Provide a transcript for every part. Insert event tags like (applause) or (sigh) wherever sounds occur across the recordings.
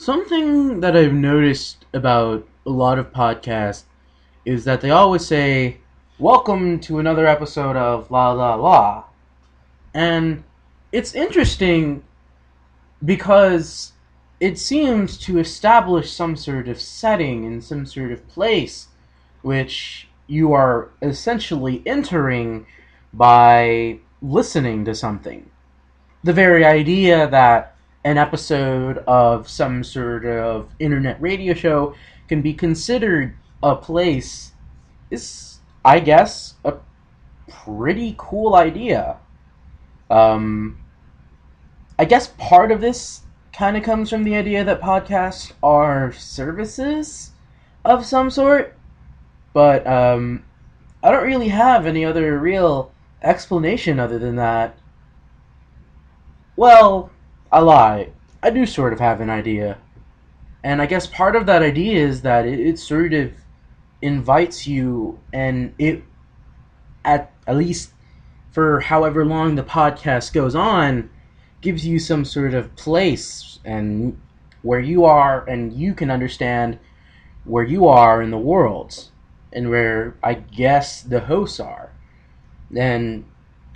Something that I've noticed about a lot of podcasts is that they always say, Welcome to another episode of La La La. And it's interesting because it seems to establish some sort of setting and some sort of place which you are essentially entering by listening to something. The very idea that an episode of some sort of internet radio show can be considered a place is, I guess, a pretty cool idea. Um, I guess part of this kind of comes from the idea that podcasts are services of some sort, but um, I don't really have any other real explanation other than that. Well, I lie. I do sort of have an idea. And I guess part of that idea is that it, it sort of invites you and it at at least for however long the podcast goes on gives you some sort of place and where you are and you can understand where you are in the world and where I guess the hosts are. And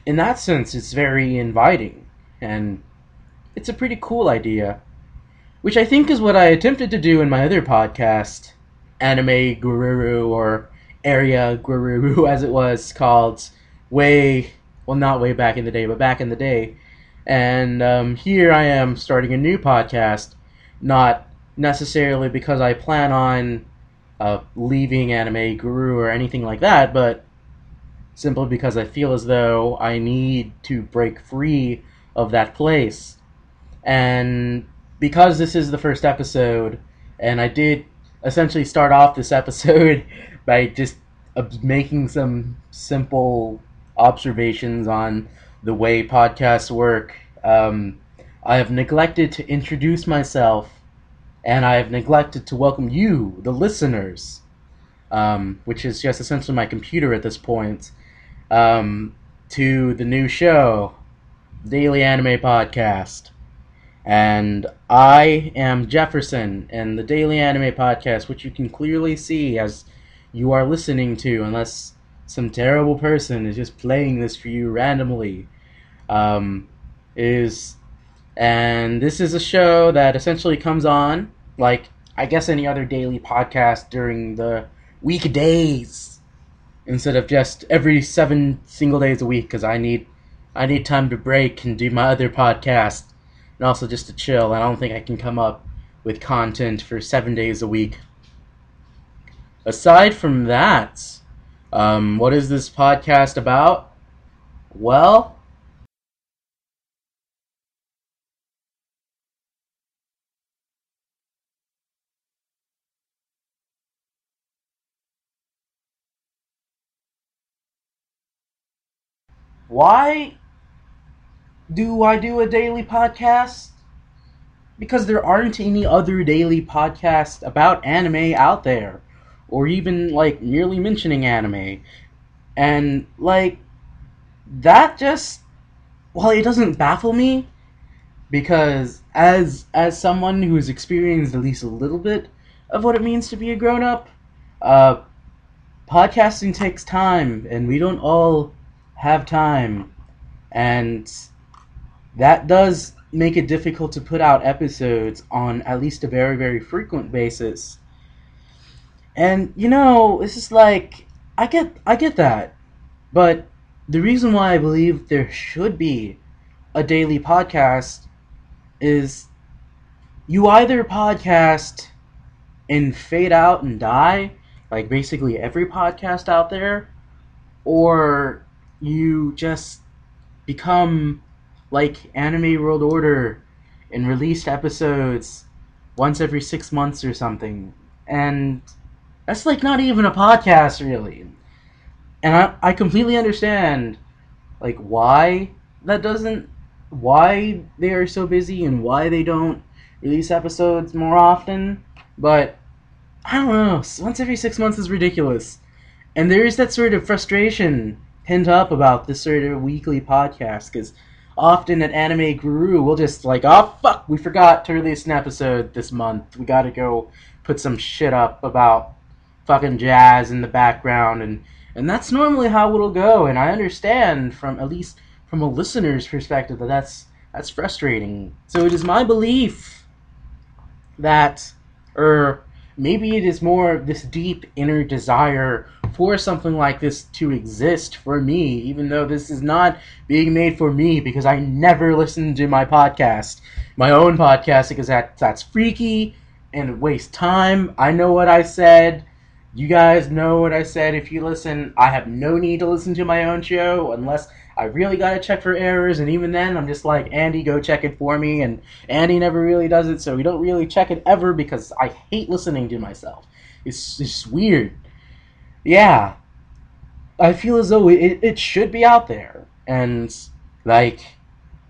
in that sense it's very inviting and it's a pretty cool idea. Which I think is what I attempted to do in my other podcast, Anime Guru or Area Guru (laughs) as it was called way well not way back in the day, but back in the day. And um, here I am starting a new podcast, not necessarily because I plan on uh, leaving Anime Guru or anything like that, but simply because I feel as though I need to break free of that place. And because this is the first episode, and I did essentially start off this (laughs) episode by just making some simple observations on the way podcasts work. Um, I have neglected to introduce myself, and I have neglected to welcome you, the listeners, um, which is just essentially my computer at this point, um, to the new show, Daily Anime Podcast. And I am Jefferson, and the Daily Anime Podcast, which you can clearly see as you are listening to, unless some terrible person is just playing this for you randomly, um, is. And this is a show that essentially comes on, like, I guess any other daily podcast during the weekdays, instead of just every seven single days a week, because I need. I need time to break and do my other podcast and also just to chill. I don't think I can come up with content for seven days a week. Aside from that, um, what is this podcast about? Well, why do I do a daily podcast? Because there aren't any other daily podcasts about anime out there, or even like merely mentioning anime. And like, that just, well, it doesn't baffle me because as as someone who's experienced at least a little bit of what it means to be a grown up, uh, podcasting takes time, and we don't all have time, and that does make it difficult to put out episodes on at least a very very frequent basis. And you know it's just like i get i get that. But the reason why i believe there should be a daily podcast is you either podcast and fade out and die like basically every podcast out there or you just become like Anime World Order and released episodes once every six months or something. And that's like not even a podcast really. And I, I completely understand like why that doesn't why they are so busy and why they don't release episodes more often. But I don't know, once every six months is ridiculous. And there is that sort of frustration pent up about this sort of weekly podcast because often at Anime Guru, we'll just like, oh fuck, we forgot to release an episode this month. We gotta go put some shit up about fucking jazz in the background and and that's normally how it'll go and I understand from at least from a listener's perspective that that's that's frustrating. So it is my belief that or maybe it is more this deep inner desire for something like this to exist for me, even though this is not being made for me because I never listen to my podcast, my own podcast, because that that's freaky and waste time. I know what I said. You guys know what I said. If you listen, I have no need to listen to my own show unless I really gotta check for errors, and even then, I'm just like, Andy, go check it for me, and Andy never really does it, so we don't really check it ever because I hate listening to myself. It's just weird. Yeah. I feel as though it, it should be out there, and, like,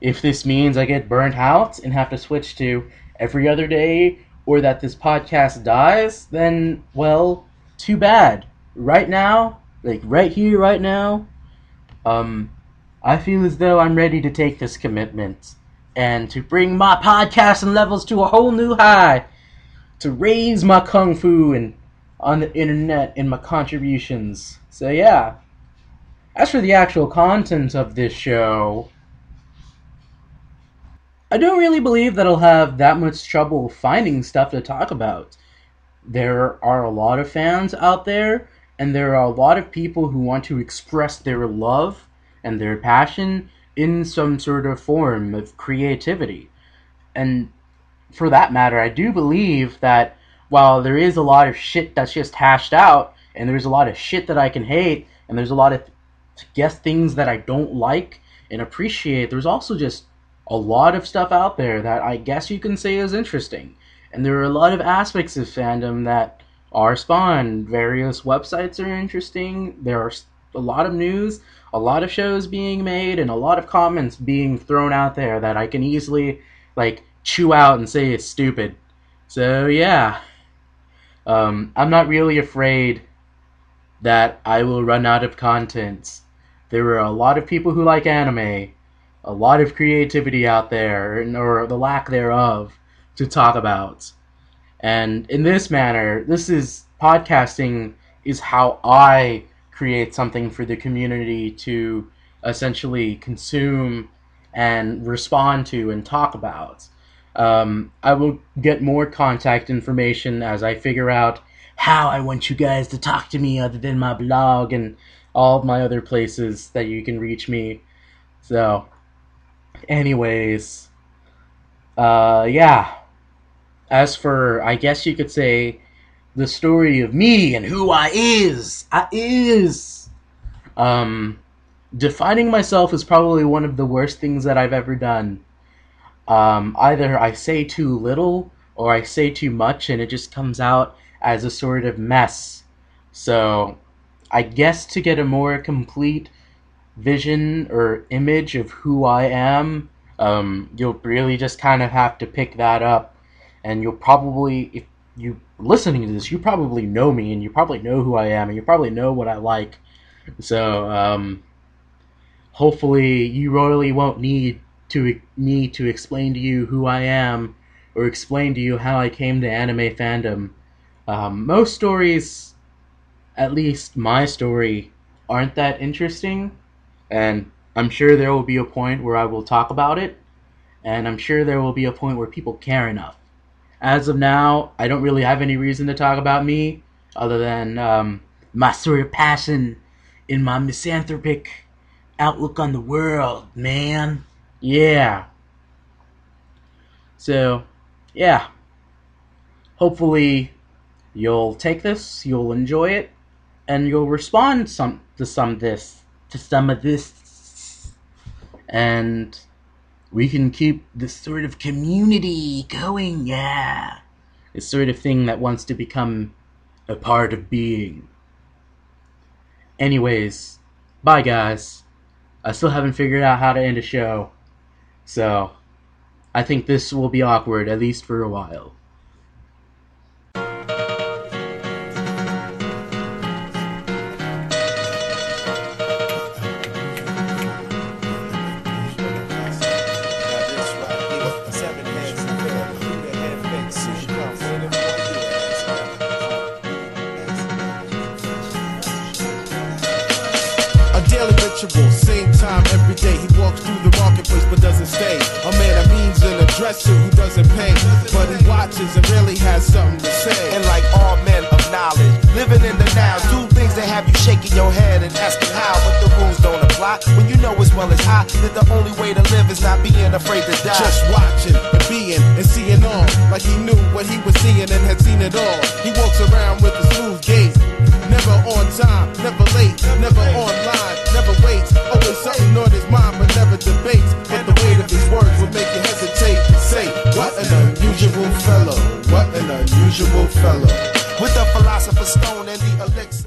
if this means I get burnt out and have to switch to every other day, or that this podcast dies, then, well, too bad. Right now, like, right here, right now, um, I feel as though I'm ready to take this commitment and to bring my podcasting levels to a whole new high, to raise my kung fu and on the internet in my contributions. So yeah. As for the actual content of this show, I don't really believe that I'll have that much trouble finding stuff to talk about. There are a lot of fans out there, and there are a lot of people who want to express their love and their passion in some sort of form of creativity. And for that matter, I do believe that while there is a lot of shit that's just hashed out, and there's a lot of shit that I can hate, and there's a lot of guess things that I don't like and appreciate, there's also just a lot of stuff out there that I guess you can say is interesting. And there are a lot of aspects of fandom that are spawned. Various websites are interesting. There are a lot of news a lot of shows being made and a lot of comments being thrown out there that I can easily like chew out and say it's stupid. So yeah, um, I'm not really afraid that I will run out of content. There are a lot of people who like anime, a lot of creativity out there, or the lack thereof, to talk about. And in this manner, this is podcasting is how I create something for the community to essentially consume and respond to and talk about. Um, I will get more contact information as I figure out how I want you guys to talk to me other than my blog and all my other places that you can reach me. So, anyways, uh, yeah. As for, I guess you could say, the story of me and who I is. I is. Um, defining myself is probably one of the worst things that I've ever done. Um, either I say too little or I say too much and it just comes out as a sort of mess. So, I guess to get a more complete vision or image of who I am, um, you'll really just kind of have to pick that up. And you'll probably, if you listening to this, you probably know me and you probably know who I am and you probably know what I like. So, um, hopefully, you really won't need to me to explain to you who I am or explain to you how I came to anime fandom. Um, most stories, at least my story, aren't that interesting, and I'm sure there will be a point where I will talk about it, and I'm sure there will be a point where people care enough as of now, I don't really have any reason to talk about me other than um, my story of passion in my misanthropic outlook on the world, man. Yeah. So, yeah. Hopefully, you'll take this, you'll enjoy it, and you'll respond some to some this, to some of this, and we can keep this sort of community going, yeah. This sort of thing that wants to become a part of being. Anyways, bye guys. I still haven't figured out how to end a show. So, I think this will be awkward, at least for a while. that the only way to live is not being afraid to die. Just watching and being and seeing all, like he knew what he was seeing and had seen it all. He walks around with a smooth gait, never on time, never late, never online, never waits. Always something on his mind, but never debates. But the weight of his words will make you hesitate. Say, what an unusual fellow, what an unusual fellow.